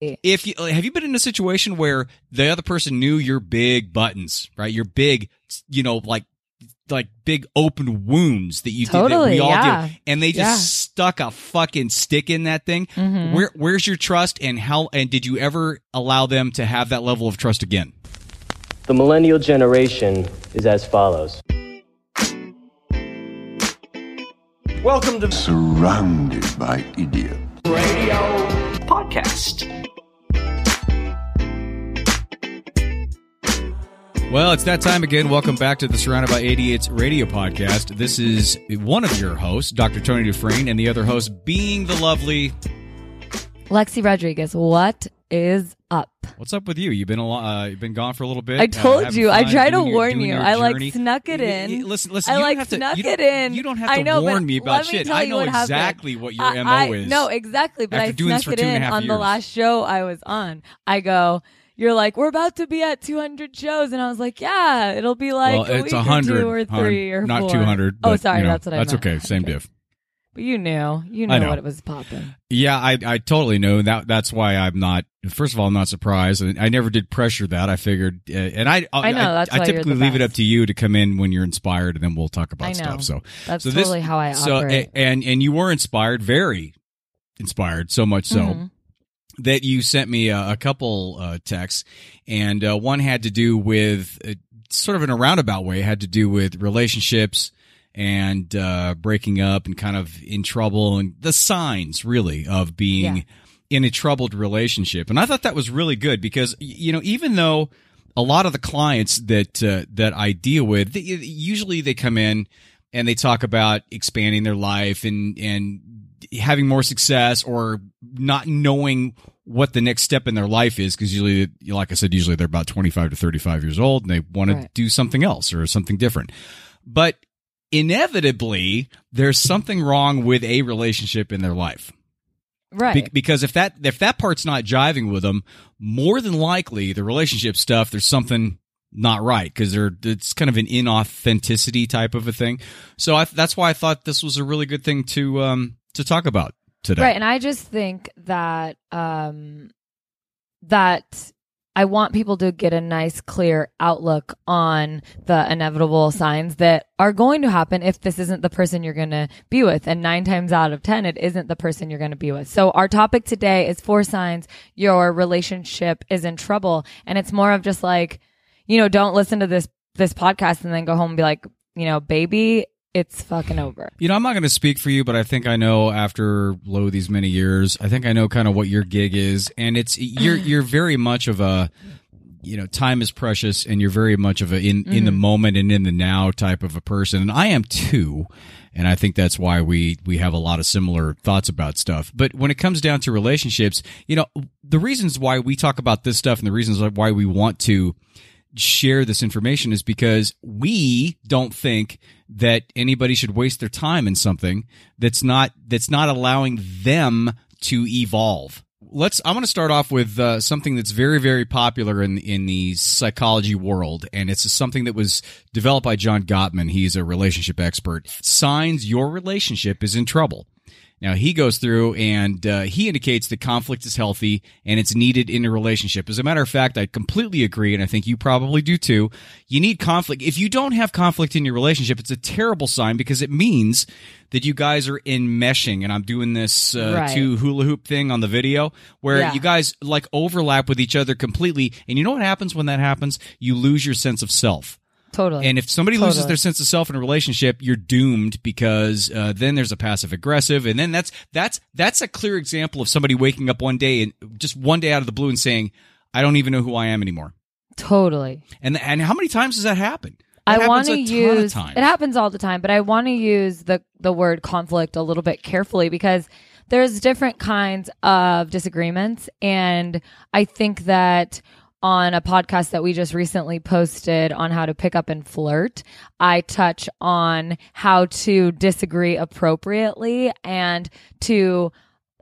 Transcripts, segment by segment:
if you have you been in a situation where the other person knew your big buttons, right? Your big, you know, like like big open wounds that you did that Totally, we all yeah. do, and they just Yeah. stuck a fucking stick in that thing. Mhm. Where where's your trust, and how and did you ever allow them to have that level of trust again? The millennial generation is as follows. Welcome to Surrounded by idiots. Radio Podcast. Well, it's that time again. Welcome back to the Surrounded by Idiots radio podcast. This is one of your hosts, Dr. Tony Dufresne, and the other host being the lovely. Lexi Rodriguez, what is up? What's up with you? You've been a lo- uh, you've been gone for a little bit. I uh, told having you. I tried to your- warn you. I like journey. snuck it Y- y- in. Listen, listen. I you like to, snuck you it in. You don't have I to know, warn me about me shit. I know what happened. exactly what your I- mo I- is. No, exactly. But After I snuck it two and a in on the last show I was on. I go, you're like, we're about to be at 200 shows, and I was like, yeah, it'll be like well, a it's week a or hundred two or three or not four. two hundred. Oh, sorry, you know, that's what I That's meant. okay. Same Okay. diff. But you knew, you I knew know. what it was popping. Yeah, I I totally know that. That's why I'm not. First of all, I'm not surprised. and I never did pressure that. I figured, uh, and I I know, that's I, why you're typically leave it up to you to come in when you're inspired, and then we'll talk about I stuff. So That's so this- totally how I so operate. a- and and you were inspired, very inspired, so much so. Mhm. That you sent me a, a couple uh, texts, and uh, one had to do with uh, sort of in a roundabout way, had to do with relationships and uh, breaking up and kind of in trouble and the signs really of being Yeah. in a troubled relationship. And I thought that was really good because you know even though a lot of the clients that uh, that I deal with, they, usually they come in and they talk about expanding their life and and having more success or not knowing what the next step in their life is because usually like I said usually they're about 25 to 35 years old and they want to do something else or something different. But inevitably there's something wrong with a relationship in their life. right. Be- because if that if that part's not jiving with them, more than likely the relationship stuff there's something not right because they're it's kind of an inauthenticity type of a thing. So I, that's why I thought this was a really good thing to um to talk about today. Right, and I just think that um that I want people to get a nice clear outlook on the inevitable signs that are going to happen if this isn't the person you're going to be with and 9 times out of 10 it isn't the person you're going to be with. So our topic today is four signs your relationship is in trouble and it's more of just like you know don't listen to this this podcast and then go home and be like, you know, baby, it's fucking over. You know, I'm not going to speak for you, but I think I know after lo these many years, I think I know kind of what your gig is, and it's you're you're very much of a, you know, time is precious, and you're very much of a in in the mm. moment and in the now type of a person, and I am too, and I think that's why we we have a lot of similar thoughts about stuff. But when it comes down to relationships, you know, the reasons why we talk about this stuff and the reasons why we want to share this information is because we don't think that anybody should waste their time in something that's not that's not allowing them to evolve. Let's. I'm going to start off with uh, something that's very, very popular in in the psychology world, and it's something that was developed by John Gottman. He's a relationship expert. Signs your relationship is in trouble. Now he goes through and uh, he indicates that conflict is healthy and it's needed in a relationship. As a matter of fact, I completely agree, and I think you probably do too. You need conflict. If you don't have conflict in your relationship, it's a terrible sign because it means that you guys are enmeshing. And I'm doing this uh, Right. two hula hoop thing on the video where Yeah. you guys like overlap with each other completely. And you know what happens when that happens? You lose your sense of self. Totally. And if somebody loses their sense of self in a relationship, you're doomed because uh, then there's a passive aggressive, and then that's that's that's a clear example of somebody waking up one day and just one day out of the blue and saying, "I don't even know who I am anymore." totally. And and how many times does that happen? That I want to a ton of use it happens all the time, but I want to use the the word conflict a little bit carefully because there's different kinds of disagreements and I think that on a podcast that we just recently posted on how to pick up and flirt, I touch on how to disagree appropriately and to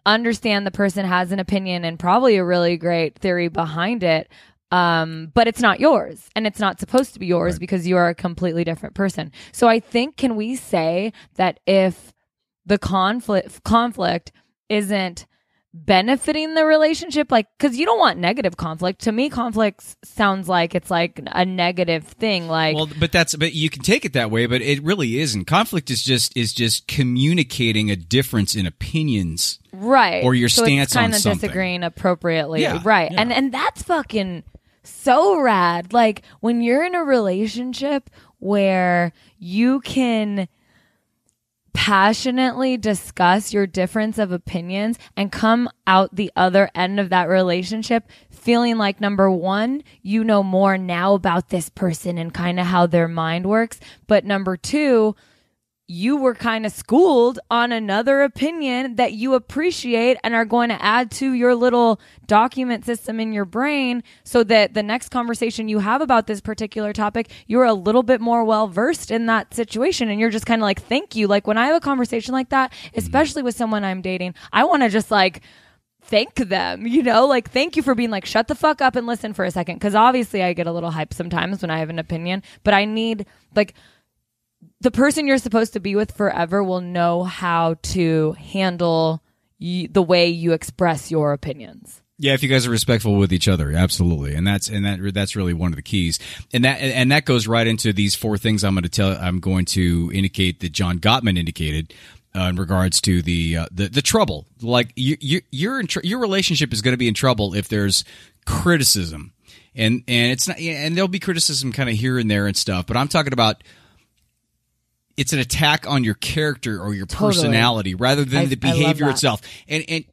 understand the person has an opinion and probably a really great theory behind it. Um but it's not yours and it's not supposed to be yours because you are a completely different person. So i think can we say that if the conflict conflict isn't benefiting the relationship like because you don't want negative conflict to me conflict sounds like it's like a negative thing like Well, but that's but you can take it that way, but it really isn't. Conflict is just is just communicating a difference in opinions. right or your so stance it's on kind of something. disagreeing appropriately Yeah, right yeah. and and that's fucking so rad like when you're in a relationship where you can passionately discuss your difference of opinions and come out the other end of that relationship feeling like number one, you know more now about this person and kind of how their mind works. But number two, you were kind of schooled on another opinion that you appreciate and are going to add to your little document system in your brain so that the next conversation you have about this particular topic, you're a little bit more well versed in that situation. And you're just kind of like, thank you. Like when I have a conversation like that, mm-hmm. especially with someone I'm dating, I want to just like, thank them, you know, like thank you for being like, shut the fuck up and listen for a second. Cause obviously I get a little hype sometimes when I have an opinion, but I need like, the person you're supposed to be with forever will know how to handle y- the way you express your opinions. Yeah, if you guys are respectful with each other, absolutely, and that's and that that's really one of the keys, and that and that goes right into these four things I'm going to tell. I'm going to indicate that John Gottman indicated uh, in regards to the uh, the the trouble. Like you, you you're in tr- your relationship is going to be in trouble if there's criticism, and and it's not and there'll be criticism kind of here and there and stuff. But I'm talking about it's an attack on your character or your Totally. personality rather than I- the behavior itself. And and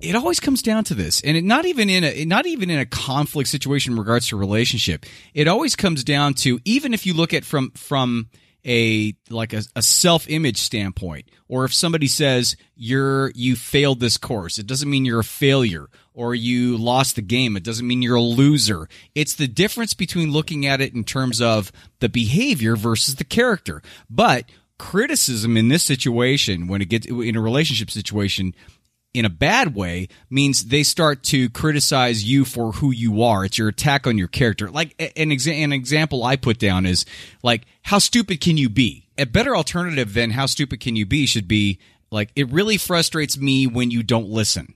it always comes down to this and it, not even in a not even in a conflict situation in regards to relationship it always comes down to even if you look at from from a like a, a self-image standpoint. Or if somebody says you're you failed this course it doesn't mean you're a failure or you lost the game. It doesn't mean you're a loser. It's the difference between looking at it in terms of the behavior versus the character. But criticism in this situation when it gets in a relationship situation in a bad way means they start to criticize you for who you are. It's your attack on your character. Like an, exa- an example I put down is like, how stupid can you be? A better alternative than how stupid can you be should be like, it really frustrates me when you don't listen.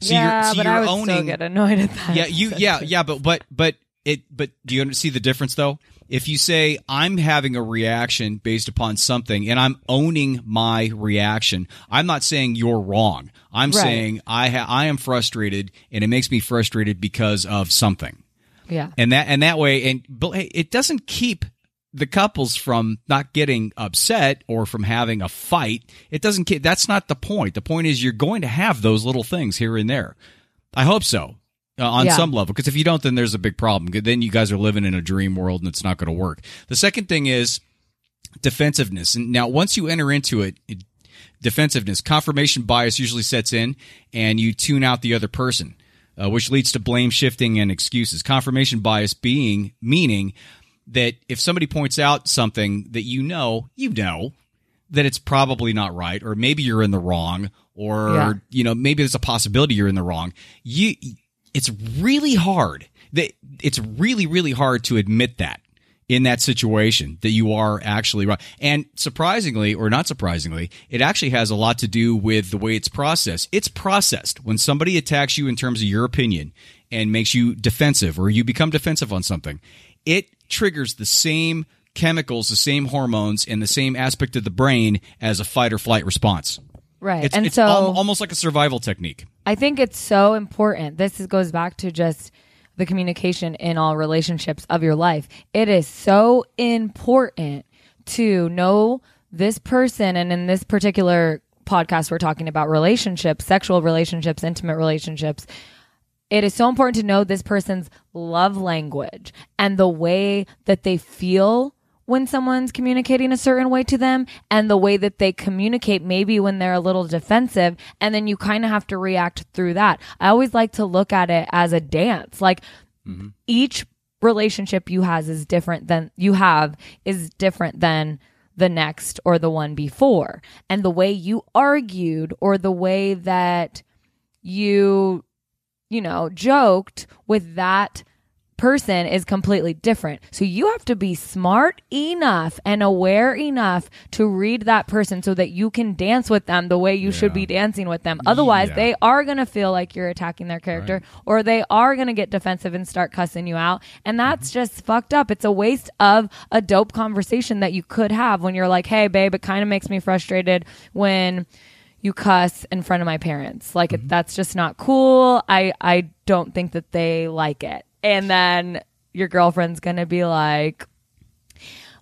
So yeah, you're, so but you're I would owning, so get annoyed at that. yeah, you, yeah, yeah, but, but, but it, but do you see the difference though? If you say I'm having a reaction based upon something and I'm owning my reaction, I'm not saying you're wrong. I'm Right. saying I ha- I am frustrated and it makes me frustrated because of something. yeah. And that and that way and but hey, it doesn't keep the couples from not getting upset or from having a fight. It doesn't keep that's not the point. The point is you're going to have those little things here and there. I hope so. Uh, on Yeah. some level because if you don't then there's a big problem then you guys are living in a dream world and it's not going to work the second thing is defensiveness and now once you enter into it, it defensiveness confirmation bias usually sets in and you tune out the other person uh, which leads to blame shifting and excuses confirmation bias being meaning that if somebody points out something that you know you know that it's probably not right or maybe you're in the wrong or Yeah. you know maybe there's a possibility you're in the wrong you it's really hard that it's really really hard to admit that in that situation that you are actually right. And surprisingly or not surprisingly it actually has a lot to do with the way it's processed. It's processed. When somebody attacks you in terms of your opinion and makes you defensive or you become defensive on something it triggers the same chemicals the same hormones and the same aspect of the brain as a fight or flight response Right. it's, and it's so al- almost like a survival technique I think it's so important. This is, goes back to just the communication in all relationships of your life. It is so important to know this person, and in this particular podcast, we're talking about relationships, sexual relationships, intimate relationships. It is so important to know this person's love language and the way that they feel when someone's communicating a certain way to them and the way that they communicate maybe when they're a little defensive and then you kind of have to react through that. I always like to look at it as a dance. Like mm-hmm. each relationship you has is different than you have is different than the next or the one before. And the way you argued or the way that you you know, joked with that person is completely different. So you have to be smart enough and aware enough to read that person so that you can dance with them the way you should be dancing with them. Otherwise, Yeah. they are going to feel like you're attacking their character or they are going to get defensive and start cussing you out. And that's Mm-hmm. just fucked up. It's a waste of a dope conversation that you could have when you're like, hey, babe, it kind of makes me frustrated when you cuss in front of my parents. Like Mm-hmm. it, that's just not cool. I I don't think that they like it. And then your girlfriend's going to be like,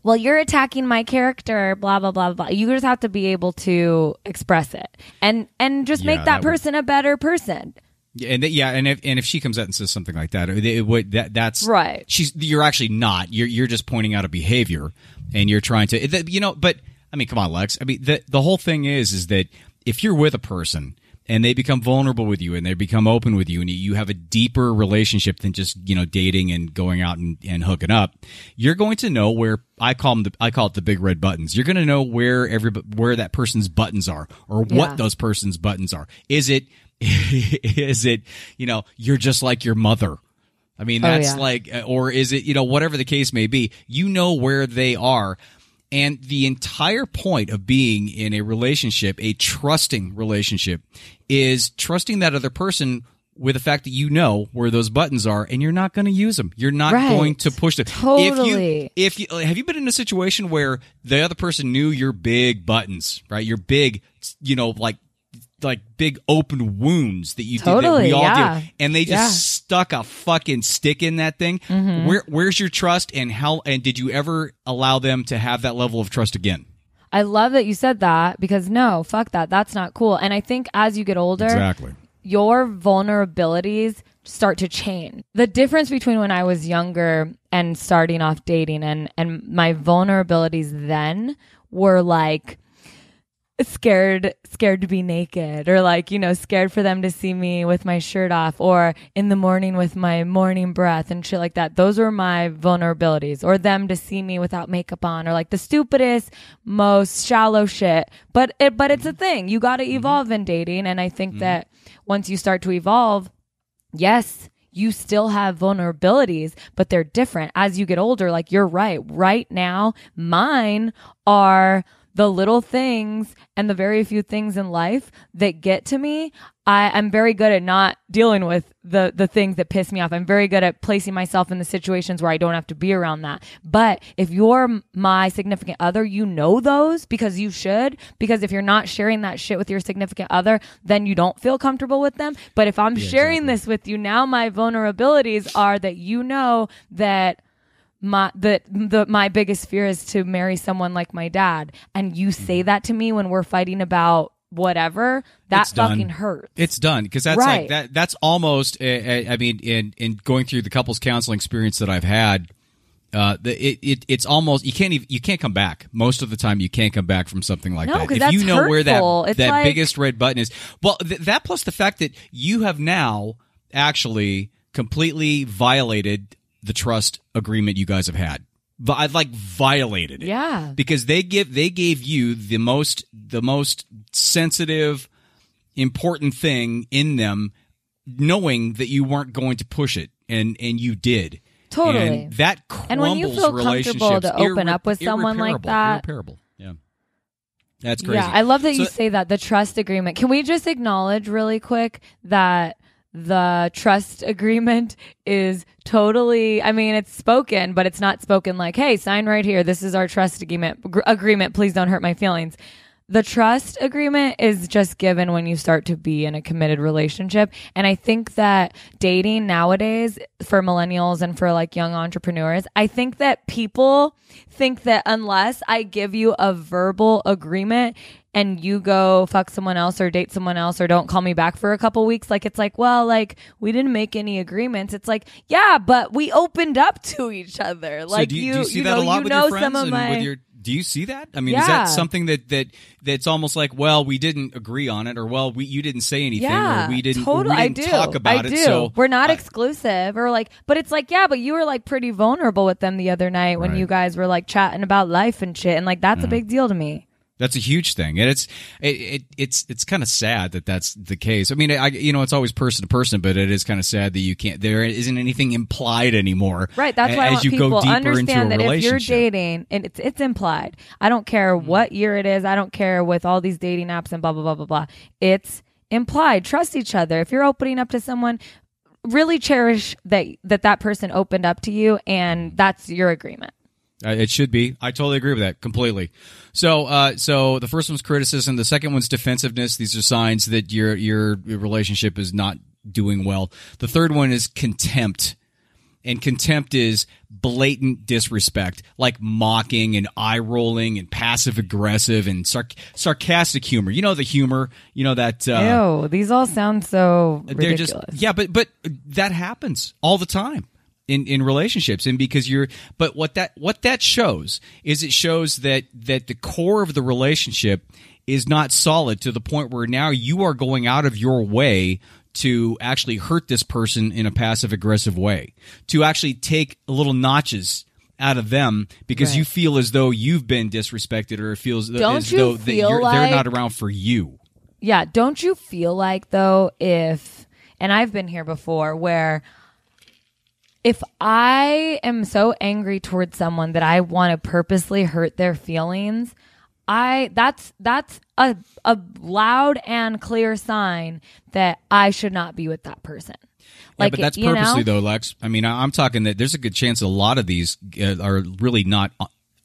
well, you're attacking my character, blah blah blah blah. You just have to be able to express it and and just Yeah, make that, that would- person a better person. Yeah, and yeah, and if and if she comes out and says something like that, it, it would that that's Right. She's you're actually not. You're you're just pointing out a behavior, and you're trying to you know. But I mean, come on, Lex. I mean, the the whole thing is is that if you're with a person and they become vulnerable with you and they become open with you and you have a deeper relationship than just you know dating and going out and, and hooking up you're going to know where i call them the, i call it the big red buttons you're going to know where every where that person's buttons are or what Yeah. those person's buttons are is it is it you know you're just like your mother I mean, Oh, that's yeah. like, or is it, you know, whatever the case may be, you know where they are. And the entire point of being in a relationship, a trusting relationship, is trusting that other person with the fact that you know where those buttons are and you're not going to use them. You're not Right. going to push them. Totally. If you, if you, have you been in a situation where the other person knew your big buttons, right? Your big, you know, like, like big open wounds that you did that Totally, we all yeah. do, and they just Yeah. Mm-hmm. stuck a fucking stick in that thing. Where where's your trust and how and did you ever allow them to have that level of trust again? I love that you said that because no, fuck that. That's not cool. And I think as you get older, Exactly. your vulnerabilities start to change. The difference between when I was younger and starting off dating and and my vulnerabilities then were like scared scared to be naked or like you know scared for them to see me with my shirt off or in the morning with my morning breath and shit like that. Those were my vulnerabilities or them to see me without makeup on or like the stupidest most shallow shit. But it but it's a mm-hmm. thing. You got to mm-hmm. evolve in dating. And i think mm-hmm. that once you start to evolve yes you still have vulnerabilities, but they're different. As you get older. Like you're right. Right now, mine are the little things and the very few things in life that get to me. I, I'm very good at not dealing with the, the things that piss me off. I'm very good at placing myself in the situations where I don't have to be around that. But if you're my significant other, you know those because you should. Because if you're not sharing that shit with your significant other, then you don't feel comfortable with them. But if I'm sharing this with you now, my vulnerabilities are that you know that my that the my biggest fear is to marry someone like my dad and you say that to me when we're fighting about whatever that It's done. fucking hurts It's done because that's Right. like that. That's almost. Uh, uh, I mean, in in going through the couples counseling experience that I've had, uh, the, it, it it's almost you can't even you can't come back. Most of the time, you can't come back from something like No, that. if you know where that It's that like- biggest red button is, well, th- that plus the fact that you have now actually completely violated the trust agreement you guys have had. Vi- I've like violated it. Yeah. Because they give they gave you the most the most sensitive important thing in them knowing that you weren't going to push it and and you did. Totally. and that crumbles And when you feel comfortable to open up with someone like that- irreparable. Yeah. That's crazy. Yeah, I love that you say that the trust agreement. Can we just acknowledge really quick that the trust agreement is totally I mean it's spoken but it's not spoken like hey sign right here. This is our trust agreement gr- agreement. Please don't hurt my feelings. The trust agreement is just given when you start to be in a committed relationship. And I think that dating nowadays for millennials and for like young entrepreneurs I think that people think that unless I give you a verbal agreement and you go fuck someone else or date someone else or don't call me back for a couple weeks like it's like well like we didn't make any agreements it's like yeah but we opened up to each other so like do you, do you see know that a lot you with know your friends some of and my with your do you see that i mean is that something that that that's almost like well we didn't agree on it or well we you didn't say anything yeah, or we didn't, totally. we didn't I do. talk about I it do. so we're not I- exclusive, or like, but it's like, yeah, but you were like pretty vulnerable with them the other night when Right. you guys were like chatting about life and shit, and like that's a mm-hmm. big deal to me. That's a huge thing, and it's it, it it's it's kind of sad that that's the case. I mean, I you know it's always person to person, but it is kind of sad that you can't. There isn't anything implied anymore. Right. That's why I as you people go deeper into a understand that if you're. Mm-hmm. dating, and it's it's implied. I don't care what year it is. I don't care with all these dating apps and blah blah blah blah blah. It's implied. Trust each other. If you're opening up to someone, really cherish that that that person opened up to you, and that's your agreement. Uh, it should be. I totally agree with that completely. So, uh, so the first one's criticism. The second one's defensiveness. These are signs that your your, relationship is not doing well. The third one is contempt, and contempt is blatant disrespect, like mocking and eye rolling and passive aggressive and sarc- sarcastic humor. You know the humor. You know that. Uh, Ew, these all sound so they're ridiculous. just yeah but but that happens all the time in in relationships. And because you're but what that what that shows is it shows that that the core of the relationship is not solid to the point where now you are going out of your way to actually hurt this person in a passive aggressive way to actually take little notches out of them because you feel as though you've been disrespected or it feels Don't as though that you're, they're not around for you. Yeah, don't you feel like though if and I've been here before where if I am so angry towards someone that I want to purposely hurt their feelings, I that's that's a a loud and clear sign that I should not be with that person. Like yeah, but that's you know? purposely though, Lex. I mean, I- I'm talking that there's a good chance a lot of these uh, are really not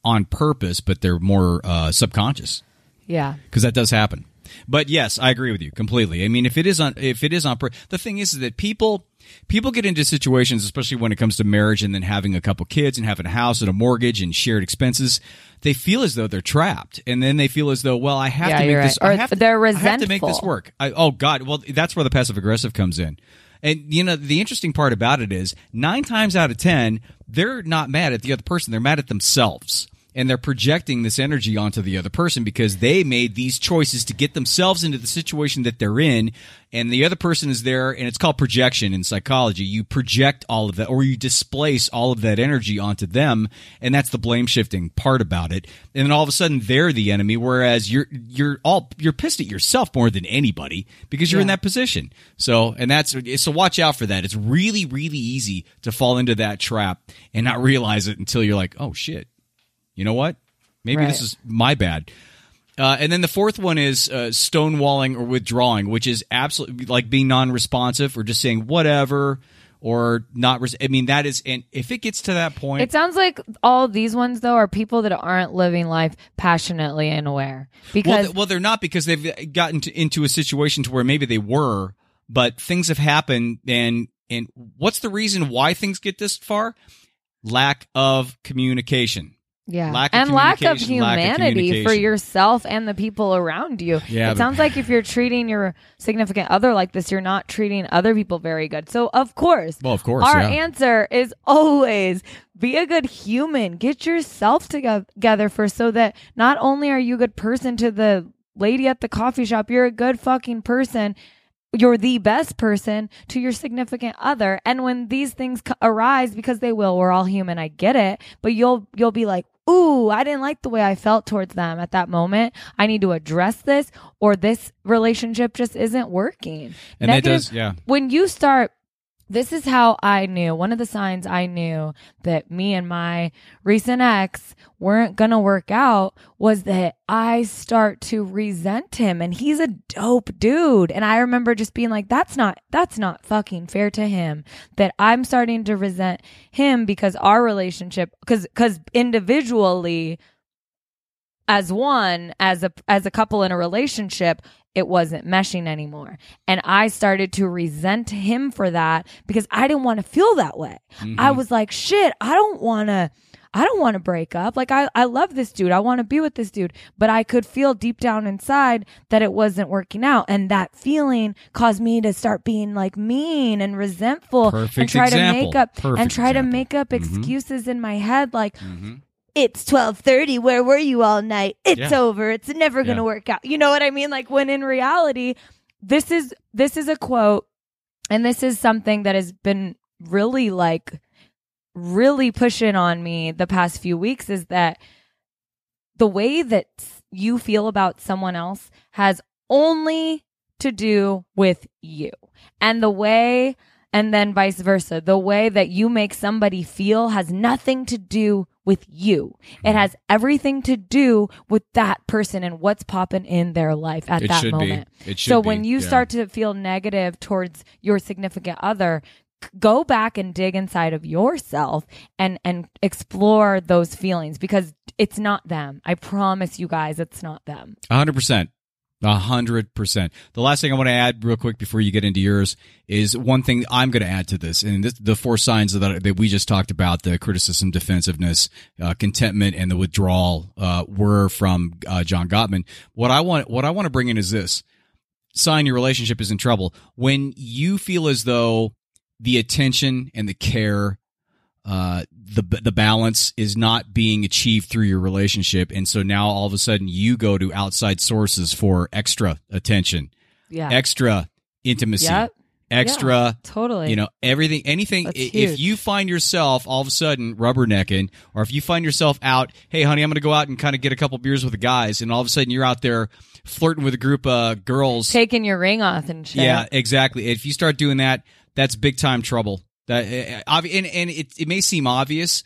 on purpose, but they're more uh, subconscious Yeah. because that does happen. But yes, I agree with you completely. I mean, if it is on, if it is on, the thing is that people, people get into situations, especially when it comes to marriage and then having a couple kids and having a house and a mortgage and shared expenses. They feel as though they're trapped, and then they feel as though, well, I have Yeah, to make this. right. I Or have to, they're resentful. I have to make this work. I, oh God, well, that's where the passive aggressive comes in. And you know, the interesting part about it is nine times out of ten, they're not mad at the other person; they're mad at themselves. And they're projecting this energy onto the other person because they made these choices to get themselves into the situation that they're in. And the other person is there, and it's called projection in psychology. You project all of that, or you displace all of that energy onto them, and that's the blame shifting part about it. And then all of a sudden, they're the enemy, whereas you're you're all you're pissed at yourself more than anybody because you're in that position. So, and that's so watch out for that. It's really, really easy to fall into that trap and not realize it until you're like, oh shit, you know what? Maybe this is my bad. Uh, and then the fourth one is uh, stonewalling or withdrawing, which is absolutely like being non-responsive or just saying whatever or not. Res- I mean, that is, and if it gets to that point, It sounds like all these ones though are people that aren't living life passionately and aware. Well, Because th- well, they're not because they've gotten to, into a situation to where maybe they were, but things have happened, and and what's the reason why things get this far? Lack of communication. Yeah. Lack and lack of communication, lack of humanity for yourself and the people around you. Yeah, it sounds like if you're treating your significant other like this, you're not treating other people very good. So, of course, Well, of course, our yeah. answer is always be a good human. Get yourself together first so that not only are you a good person to the lady at the coffee shop, you're a good fucking person you're the best person to your significant other. And when these things arise because they will we're all human i get it. But you'll you'll be like ooh i didn't like the way i felt towards them at that moment. I need to address this or this relationship just isn't working. And it does- yeah. when you start this is how I knew one of the signs I knew that me and my recent ex weren't going to work out was that I start to resent him and he's a dope dude. And I remember just being like that's not that's not fucking fair to him that I'm starting to resent him because our relationship cuz cuz individually as one as a as a couple in a relationship it wasn't meshing anymore. And i started to resent him for that because i didn't want to feel that way. I was like shit i don't want to i don't want to break up. Like i i love this dude. I want to be with this dude. But i could feel deep down inside that it wasn't working out. And that feeling caused me to start being like mean and resentful and Perfect try to make up and Perfect try to make up Mhm. excuses in my head like it's 12:30 where were you all night it's Yeah. over it's never going to Yeah. work out you know what i mean like when in reality this is this is a quote and this is something that has been really like really pushing on me the past few weeks is that the way that you feel about someone else has only to do with you. And the way, and then vice versa, the way that you make somebody feel has nothing to do with you. It mm-hmm. has everything to do with that person and what's popping in their life at It that moment. It should so be, when you yeah. start to feel negative towards your significant other, go back and dig inside of yourself and and explore those feelings because it's not them. I promise you guys it's not them. Hundred percent. A hundred percent. The last thing I want to add real quick before you get into yours is one thing I'm going to add to this, and this, the four signs that that we just talked about: the criticism, defensiveness, uh, contentment, and the withdrawal uh, were from uh, John Gottman. What I want, what I want to bring in is this: sign your relationship is in trouble when you feel as though the attention and the care uh, the the balance is not being achieved through your relationship, and so now all of a sudden you go to outside sources for extra attention, Yeah. extra intimacy, Yep. extra. Totally. You know everything, anything. That's i- huge. If you find yourself all of a sudden rubbernecking, or if you find yourself out, hey honey, I'm going to go out and kind of get a couple beers with the guys, and all of a sudden you're out there flirting with a group of girls, taking your ring off and shit. yeah, exactly. If you start doing that, that's big time trouble. That uh, and and it it may seem obvious,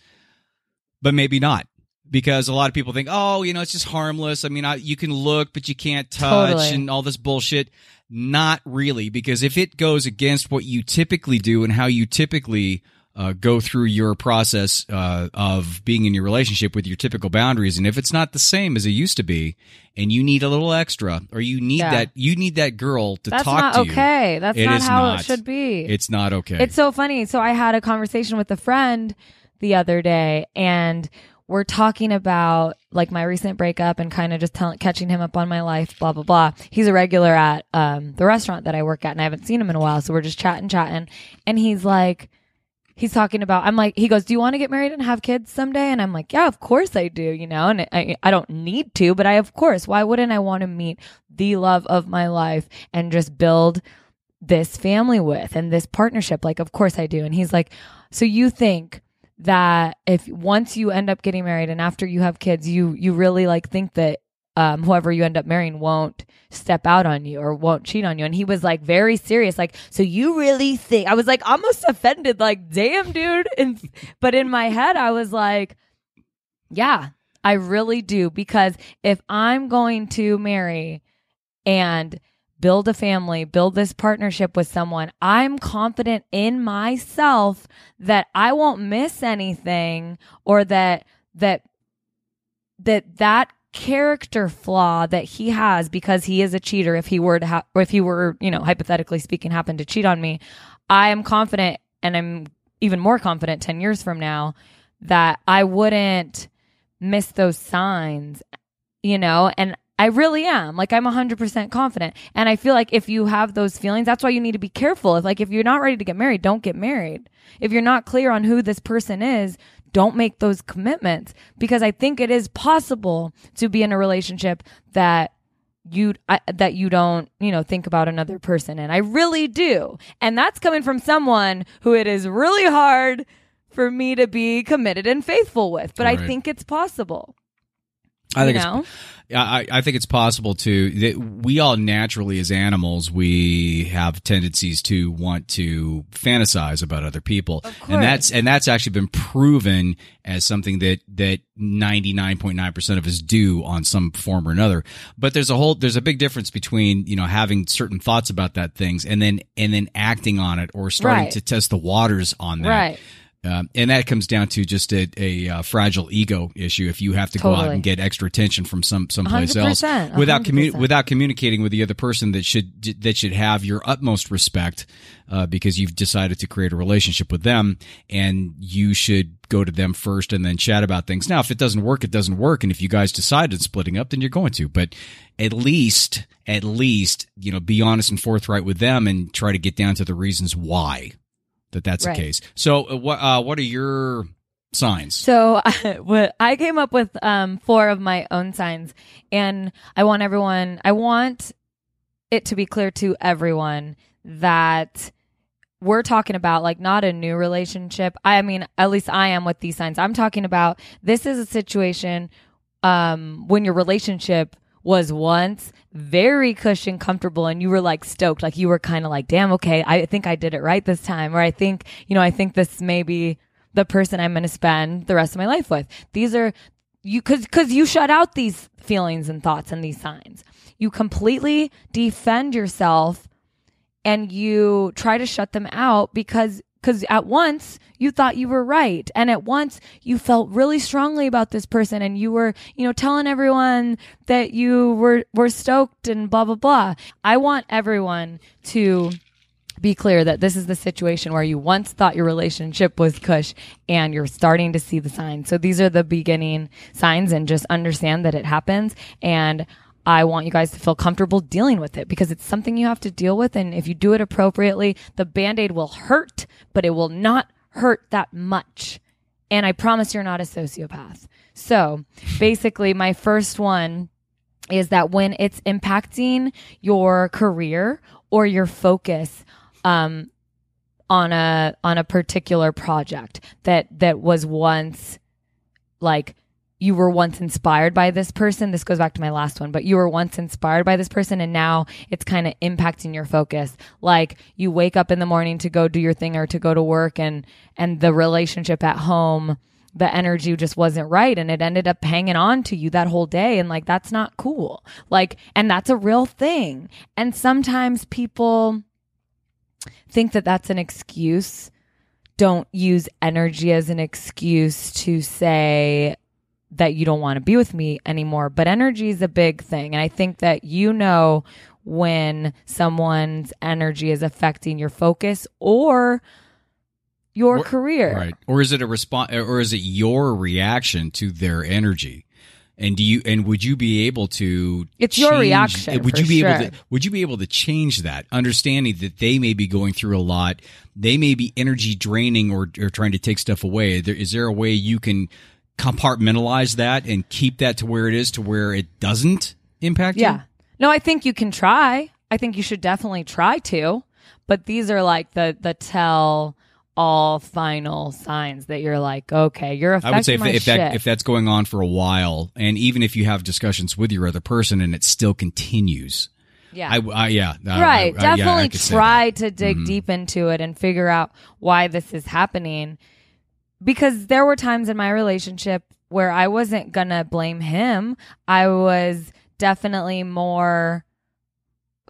but maybe not. Because a lot of people think, oh, you know, it's just harmless. I mean, I, you can look, but you can't touch, Totally. and all this bullshit. Not really, because if it goes against what you typically do and how you typically uh, go through your process uh, of being in your relationship with your typical boundaries, and if it's not the same as it used to be, and you need a little extra, or you need Yeah. that, you need that girl to That's talk to you. okay. That's It not how not. it should be. It's not okay. It's so funny. So I had a conversation with a friend the other day and we're talking about like my recent breakup and kind of just tell- catching him up on my life, blah, blah, blah. He's a regular at um, the restaurant that I work at and I haven't seen him in a while. So we're just chatting, chatting. And he's like, he's talking about, I'm like, he goes, do you want to get married and have kids someday? And I'm like, yeah, of course I do, you know, and I, I don't need to, but I, of course, why wouldn't I want to meet the love of my life and just build this family with and this partnership like of course i do and he's like so you think that if once you end up getting married and after you have kids you you really like think that um, whoever you end up marrying won't step out on you or won't cheat on you. And he was like very serious, like, so you really think I was like almost offended, like, damn, dude. And but in my head, I was like, yeah, I really do. Because if I'm going to marry and build a family, build this partnership with someone, I'm confident in myself that I won't miss anything or that that that that character flaw that he has because he is a cheater if he were to have if he were, you know, hypothetically speaking happen to cheat on me, I am confident and I'm even more confident 10 years from now that I wouldn't miss those signs, you know, and I really am. Like I'm 100% confident. And I feel like if you have those feelings, that's why you need to be careful. If like if you're not ready to get married, don't get married. If you're not clear on who this person is, don't make those commitments because I think it is possible to be in a relationship that you I, that you don't you know think about another person and I really do. And that's coming from someone who it is really hard for me to be committed and faithful with. But I think it's possible I think you know? I, I think it's possible to that we all naturally as animals we have tendencies to want to fantasize about other people and that's and that's actually been proven as something that that 99.9% of us do on some form or another but there's a whole there's a big difference between you know having certain thoughts about that things and then and then acting on it or starting Right. to test the waters on that Right. Um, and that comes down to just a, a uh, fragile ego issue. If you have to go out and get extra attention from some someplace else 100%, without commu- without communicating with the other person that should that should have your utmost respect, uh, because you've decided to create a relationship with them, and you should go to them first and then chat about things. Now, if it doesn't work, it doesn't work, and if you guys decided splitting up, then you're going to. But at least, at least, you know, be honest and forthright with them, and try to get down to the reasons why that that's Right. the case. So, uh, what uh, what are your signs? So what I came up with um, four of my own signs, and I want everyone. I want it to be clear to everyone that we're talking about like not a new relationship. I mean, at least I am with these signs. I'm talking about this is a situation um, when your relationship was once very cushy and comfortable and you were like stoked, like you were kind of like, damn, okay, I think I did it right this time. Or I think, you know, I think this may be the person I'm going to spend the rest of my life with. These are you, cause, cause you shut out these feelings and thoughts and these signs. You completely defend yourself and you try to shut them out because because at once you thought you were right and at once you felt really strongly about this person and you were you know telling everyone that you were were stoked and blah blah blah i want everyone to be clear that this is the situation where you once thought your relationship was cush and you're starting to see the signs. So these are the beginning signs and just understand that it happens. And I want you guys to feel comfortable dealing with it because it's something you have to deal with. And if you do it appropriately, the band aid will hurt, but it will not hurt that much. And I promise you're not a sociopath. So basically, my first one is that when it's impacting your career or your focus, um, on a on a particular project that that was once like you were once inspired by this person. This goes back to my last one, but you were once inspired by this person and now it's kind of impacting your focus. Like you wake up in the morning to go do your thing or to go to work and, and the relationship at home, the energy just wasn't right and it ended up hanging on to you that whole day. And like, that's not cool. Like, and that's a real thing. And sometimes people think that that's an excuse. Don't use energy as an excuse to say, that you don't want to be with me anymore. But energy is a big thing. And I think that you know when someone's energy is affecting your focus or your Or- career. Right. Or is it a response or is it your reaction to their energy? And do you and would you be able to It's your reaction, Would you be able to would you be able to change that? Understanding that they may be going through a lot, they may be energy draining or, or trying to take stuff away. There, is there a way you can compartmentalize that and keep that to where it is to where it doesn't impact Yeah. you? Yeah. No, I think you can try. I think you should definitely try to. But these are like the the tell all final signs that you're like, okay, you're affecting I would say if, my if shit. that if that's going on for a while, and even if you have discussions with your other person and it still continues, yeah. I, I yeah, right I- I- yeah, definitely say try. Mm-hmm. to dig deep into it and figure out why this is happening because there were times in my relationship where i wasn't gonna blame him i was definitely more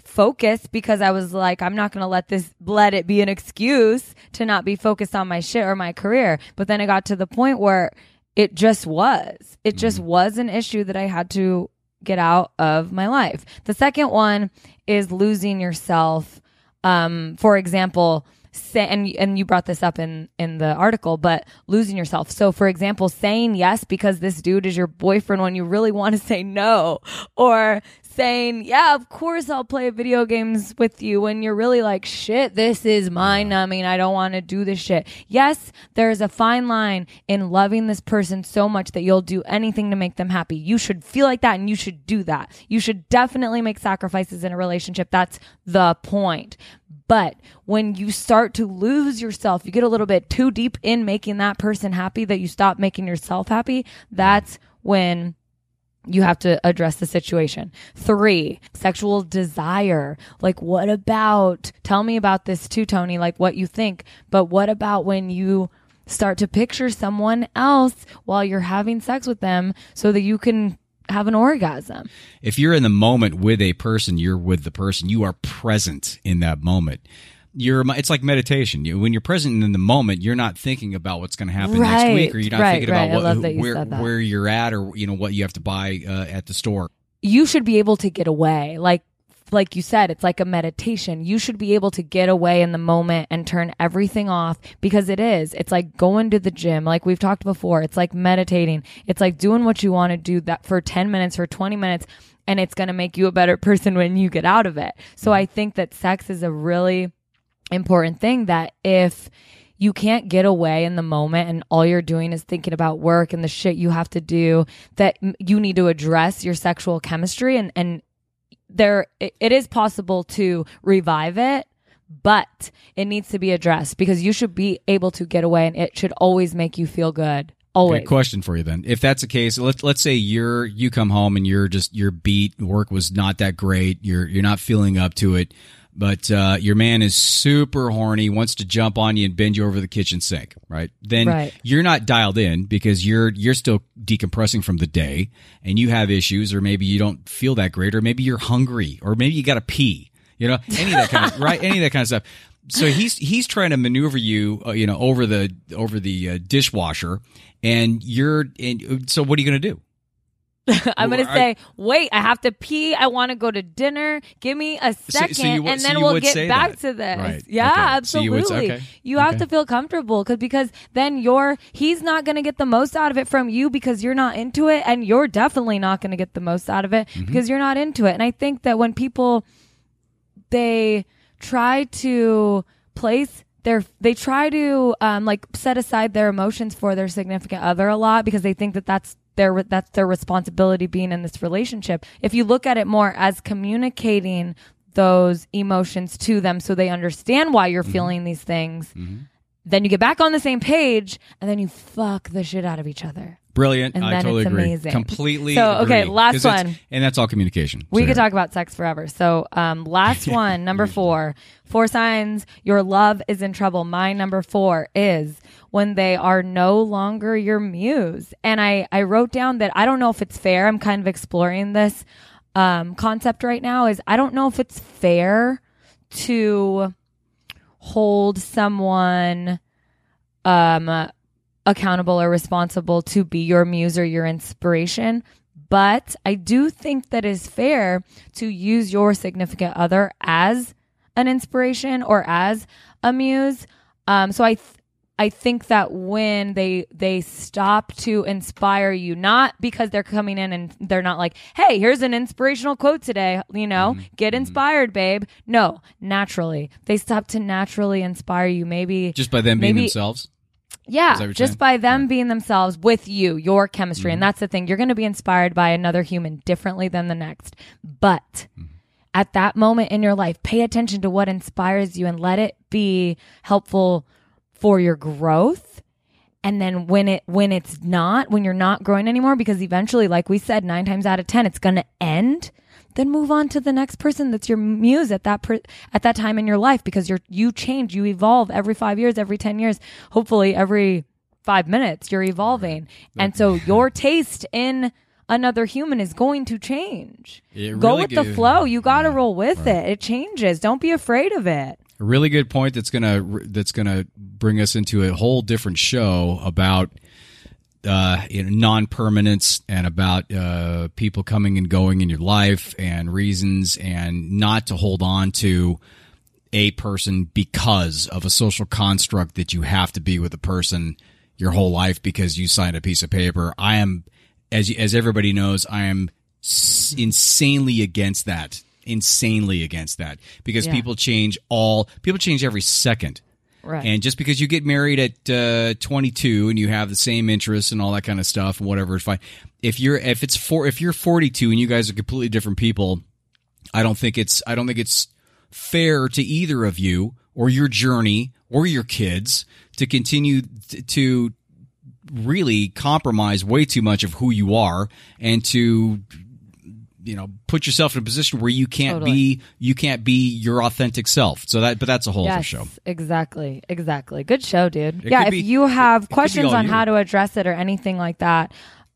focused because i was like i'm not gonna let this let it be an excuse to not be focused on my shit or my career but then it got to the point where it just was it just Mm-hmm. was an issue that i had to get out of my life. The second one is losing yourself. Um, for example, say, and and you brought this up in in the article, but losing yourself. So, for example, saying yes because this dude is your boyfriend when you really want to say no, or saying yeah, of course I'll play video games with you when you're really like shit. This is mind numbing. I don't want to do this shit. Yes, there is a fine line in loving this person so much that you'll do anything to make them happy. You should feel like that and you should do that. You should definitely make sacrifices in a relationship. That's the point. But when you start to lose yourself, you get a little bit too deep in making that person happy that you stop making yourself happy. That's when you have to address the situation. Three, sexual desire. Like, what about, tell me about this too, Tony, like what you think, but what about when you start to picture someone else while you're having sex with them so that you can have an orgasm? If you're in the moment with a person, you're with the person. You are present in that moment. You're. It's like meditation. You, when you're present in the moment, you're not thinking about what's going to happen next week, or you're not right, thinking right. about what, you where where you're at, or you know what you have to buy uh, at the store. you should be able to get away. Like like you said, it's like a meditation. You should be able to get away in the moment and turn everything off because it is. It's like going to the gym. Like we've talked before. It's like meditating. It's like doing what you want to do that for 10 minutes, for 20 minutes, and it's going to make you a better person when you get out of it. So mm-hmm. I think that sex is a really important thing that if you can't get away in the moment and all you're doing is thinking about work and the shit you have to do that you need to address your sexual chemistry and and there it, it is possible to revive it but it needs to be addressed because you should be able to get away and it should always make you feel good Always. Okay, question for you then. If that's the case, let's let's say you're you come home and you're just you're beat, work was not that great, you're you're not feeling up to it, but uh, your man is super horny, wants to jump on you and bend you over the kitchen sink, right? Then Right. you're not dialed in because you're you're still decompressing from the day and you have issues or maybe you don't feel that great or maybe you're hungry or maybe you got to pee. You know, any of that kind of right, any of that kind of stuff. So he's he's trying to maneuver you, uh, you know, over the over the uh, dishwasher, and you're and so what are you going to do? I'm going to say, wait, I have to pee. I want to go to dinner. Give me a second, so would- and then you we'll get back that. to this. Right. Yeah, Okay. So you absolutely. would okay. You have to feel comfortable because because then you're he's not going to get the most out of it from you because you're not into it, and you're definitely not going to get the most out of it Mm-hmm. because you're not into it. And I think that when people they try to place their they try to um, like set aside their emotions for their significant other a lot because they think that that's their that's their responsibility being in this relationship. If you look at it more as communicating those emotions to them so they understand why you're mm-hmm. feeling these things mm-hmm. then you get back on the same page and then you fuck the shit out of each other Brilliant. I totally agree. amazing. Completely. So, okay, agree. last one. and that's all communication. We So- could talk about sex forever. So, um, last one, number four, four signs your love is in trouble. My number four is when they are no longer your muse. And I, I wrote down that I don't know if it's fair. I'm kind of exploring this um, concept right now. Is I don't know if it's fair to hold someone um accountable or responsible to be your muse or your inspiration. But I do think that is fair to use your significant other as an inspiration or as a muse. Um, so I, th- I think that when they they stop to inspire you, not because they're coming in and they're not like, "Hey, here's an inspirational quote today," you know, get inspired, babe. No, naturally, they stop to naturally inspire you. Maybe just by them being maybe- themselves. Yeah, Is that what you're just saying? by them being themselves with you, your chemistry. Mm-hmm. And that's the thing. You're going to be inspired by another human differently than the next. But Mm-hmm. at that moment in your life, pay attention to what inspires you and let it be helpful for your growth. And then when it when it's not, when you're not growing anymore because eventually like we said 9 times out of 10 it's going to end, then move on to the next person that's your muse at that per- at that time in your life because you're you change, you evolve every 5 years, every 10 years, hopefully every 5 minutes you're evolving. And so your taste in another human is going to change. It Go really with the flow. You got to roll with it. It changes. Don't be afraid of it. A really good point that's gonna that's gonna bring us into a whole different show about uh, you know, non-permanence and about uh, people coming and going in your life and reasons and not to hold on to a person because of a social construct that you have to be with a person your whole life because you signed a piece of paper. I am, as as everybody knows, I am s- insanely against that. Insanely against that because Yeah. people change all people change every second. Right. And just because you get married at uh, 22 and you have the same interests and all that kind of stuff and whatever, it's fine. If you're if it's four if you're 42 and you guys are completely different people, I don't think it's I don't think it's fair to either of you or your journey or your kids to continue to really compromise way too much of who you are and to you know put yourself in a position where you can't Totally. be you can't be your authentic self. So that but that's a whole other Yes, show. exactly, exactly. Good show, dude. It yeah, if be- you have it questions all on you. how to address it or anything like that,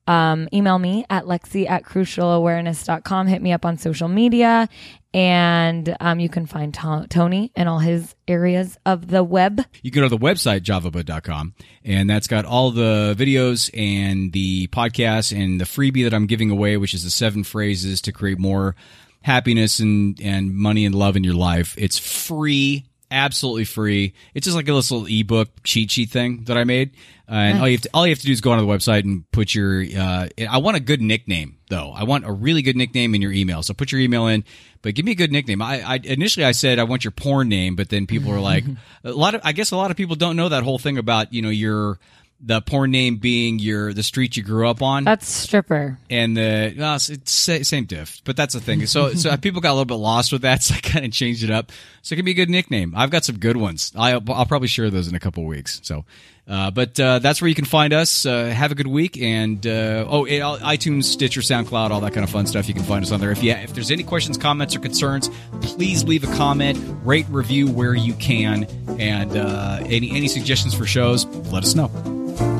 um, email me at lexi at crucialawareness.com. Hit me up on social media. And um, you can find To- Tony and all his areas of the web. You can go to the website javabud.com and that's got all the videos and the podcasts and the freebie that I'm giving away, which is the seven phrases to create more happiness and, and money and love in your life. It's free, absolutely free. It's just like a little ebook cheat sheet thing that I made. Uh, and all you have to, all you have to do is go onto the website and put your, uh, I want a good nickname though. I want a really good nickname in your email. So put your email in, but give me a good nickname. I, I initially I said I want your porn name, but then people were like, a lot of, I guess a lot of people don't know that whole thing about, you know, your, the porn name being your, the street you grew up on That's stripper. and the well, it's, it's same diff, but that's the thing. So so people got a little bit lost with that, so I kind of changed it up. So it can be a good nickname. I've got some good ones. I, I'll probably share those in a couple weeks. So Uh, but uh, that's where you can find us. Uh, have a good week, and uh, oh, it, iTunes, Stitcher, SoundCloud, all that kind of fun stuff. You can find us on there. If you if there's any questions, comments, or concerns, please leave a comment, rate, review where you can, and uh, any any suggestions for shows, let us know.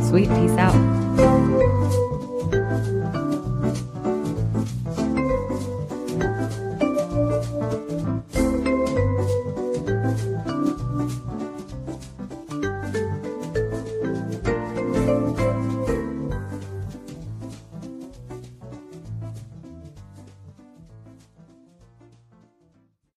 Sweet. Peace out.